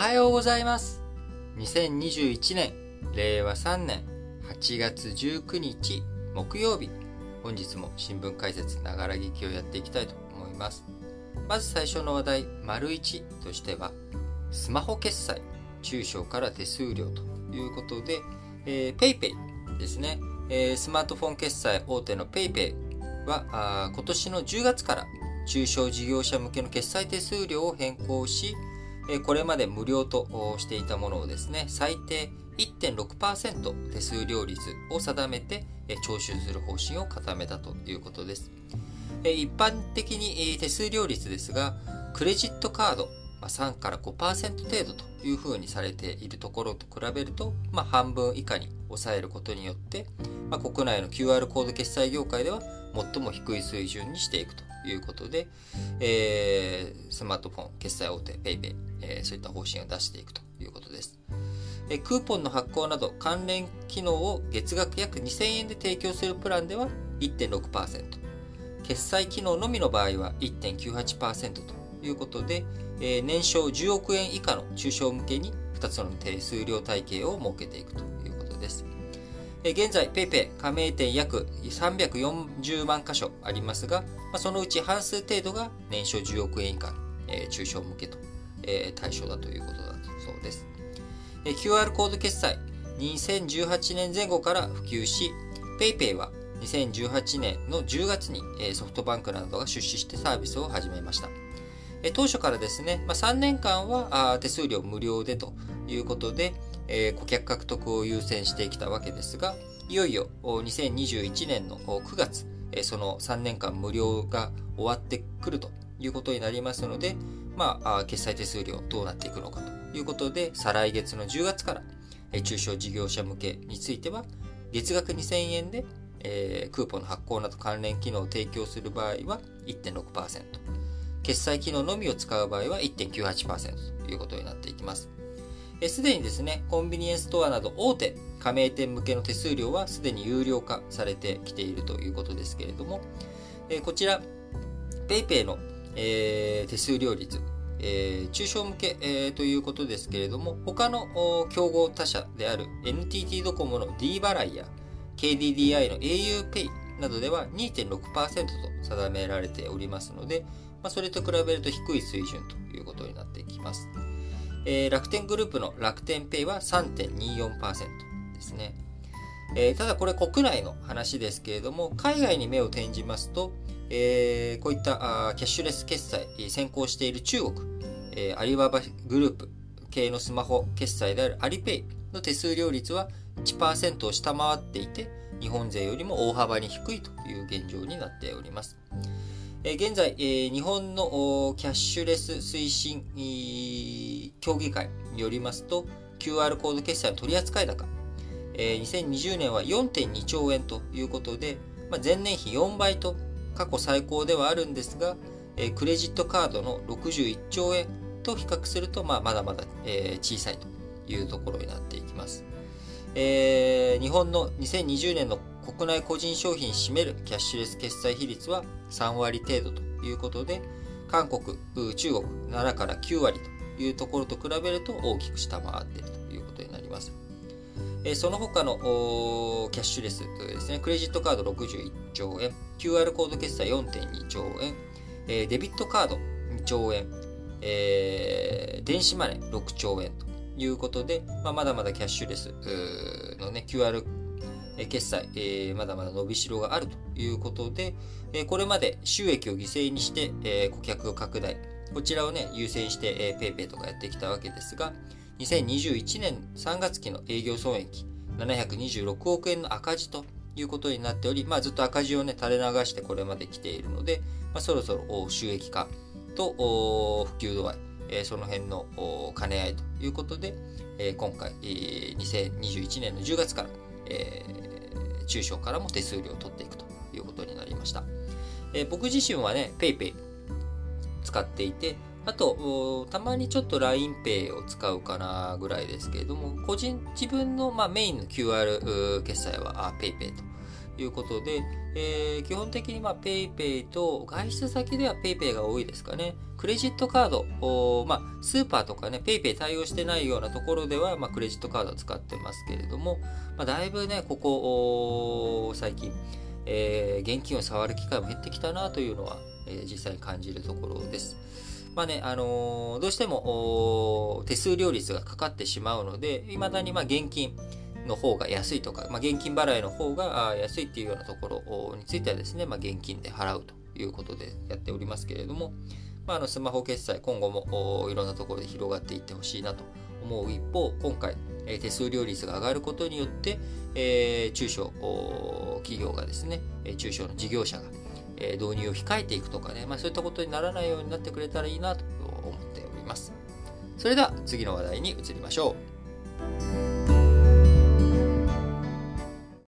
はようございます。2021年、令和3年8月19日木曜日、本日も新聞解説ながら聞きをやっていきたいと思います。まず最初の話題、丸1としては、スマホ決済、中小から手数料ということで、え、PayPay ですね、えー、スマートフォン決済大手の PayPay はあ今年の10月から中小事業者向けの決済手数料を変更し、これまで無料としていたものをですね、最低1.6%手数料率を定めて徴収する方針を固めたということです。一般的に手数料率ですが、クレジットカード3から5%程度というふうにされているところと比べると、まあ、半分以下に抑えることによって、まあ、国内の QR コード決済業界では最も低い水準にしていくということで、えー、スマートフォン決済大手 PayPay、えー、そういった方針を出していくということです。えクーポンの発行など関連機能を月額約2000円で提供するプランでは1.6%、決済機能のみの場合は1.98%ということで、えー、年商10億円以下の中小向けに2つの手数料体系を設けていくということです。現在、PayPay 加盟店約340万箇所ありますが、そのうち半数程度が年商10億円以下、中小向けと、対象だということだそうです。QR コード決済、2018年前後から普及し、PayPay は2018年の10月にソフトバンクなどが出資してサービスを始めました。当初からですね、3年間は手数料無料でということで、えー、顧客獲得を優先してきたわけですが、いよいよ2021年の9月、その3年間無料が終わってくるということになりますので、まあ、決済手数料どうなっていくのかということで、再来月の10月から、中小事業者向けについては、月額2000円で、えー、クーポンの発行など関連機能を提供する場合は1.6%、決済機能のみを使う場合は1.98%ということになっていきます。すでにですね、コンビニエンスストアなど大手加盟店向けの手数料はすでに有料化されてきているということですけれども、こちら、PayPay の、手数料率、中小向け、ということですけれども、他の競合他社である NTT ドコモの D 払いや KDDI の auPay などでは2.6%と定められておりますので、まあ、それと比べると低い水準ということになっていきます。えー、楽天グループの楽天ペイは3.24%ですね。えー、ただこれ国内の話ですけれども、海外に目を転じますと、えー、こういったあキャッシュレス決済、先行している中国、えー、アリババグループ系のスマホ決済であるアリペイの手数料率は1%を下回っていて、日本勢よりも大幅に低いという現状になっております。現在、日本のキャッシュレス推進協議会によりますと、QR コード決済の取扱高、え2020年は4.2兆円ということで、前年比4倍と過去最高ではあるんですが、クレジットカードの61兆円と比較すると、ま、だまだ、小さいというところになっていきます。日本の2020年の国内個人商品に占めるキャッシュレス決済比率は3割程度ということで、韓国、中国7から9割というところと比べると大きく下回っているということになります。その他のキャッシュレスですね、クレジットカード61兆円、QR コード決済4.2兆円、デビットカード2兆円、えー、電子マネー6兆円ということで、まあ、まだまだキャッシュレスのね、QR 決済、え、まだまだ伸びしろがあるということで、え、これまで収益を犠牲にして、え、顧客拡大、こちらをね、優先して、PayPay とかやってきたわけですが、2021年3月期の営業損益、726億円の赤字ということになっており、まあ、ずっと赤字をね、垂れ流してこれまで来ているので、まあ、そろそろ収益化と普及度合い、その辺の兼ね合いということで、今回、え、2021年の10月から、中小からも手数料を取っていくということになりました。え、僕自身はね、PayPay 使っていて、あと、たまにちょっと LINEPay を使うかなぐらいですけれども、個人、自分の、まあ、メインの QR 決済は PayPay ということで、えー、基本的に PayPay と外出先では PayPay が多いですかね。クレジットカード、まあ、スーパーとかね、PayPay 対応してないようなところでは、まあ、クレジットカードを使ってますけれども、まあ、だいぶね、ここ、最近、えー、現金を触る機会も減ってきたなというのは、えー、実際に感じるところです。まあね、あのー、どうしても手数料率がかかってしまうので、未だにま現金の方が安いとか、まあ、現金払いの方が安いっていうようなところについてはですね、まあ、現金で払うということでやっておりますけれども、まあ、あのスマホ決済、今後もいろんなところで広がっていってほしいなと思う一方、今回、手数料率が上がることによって、えー、中小企業がですね、中小の事業者が導入を控えていくとかね、まあ、そういったことにならないようになってくれたらいいなと思っております。それでは次の話題に移りましょう。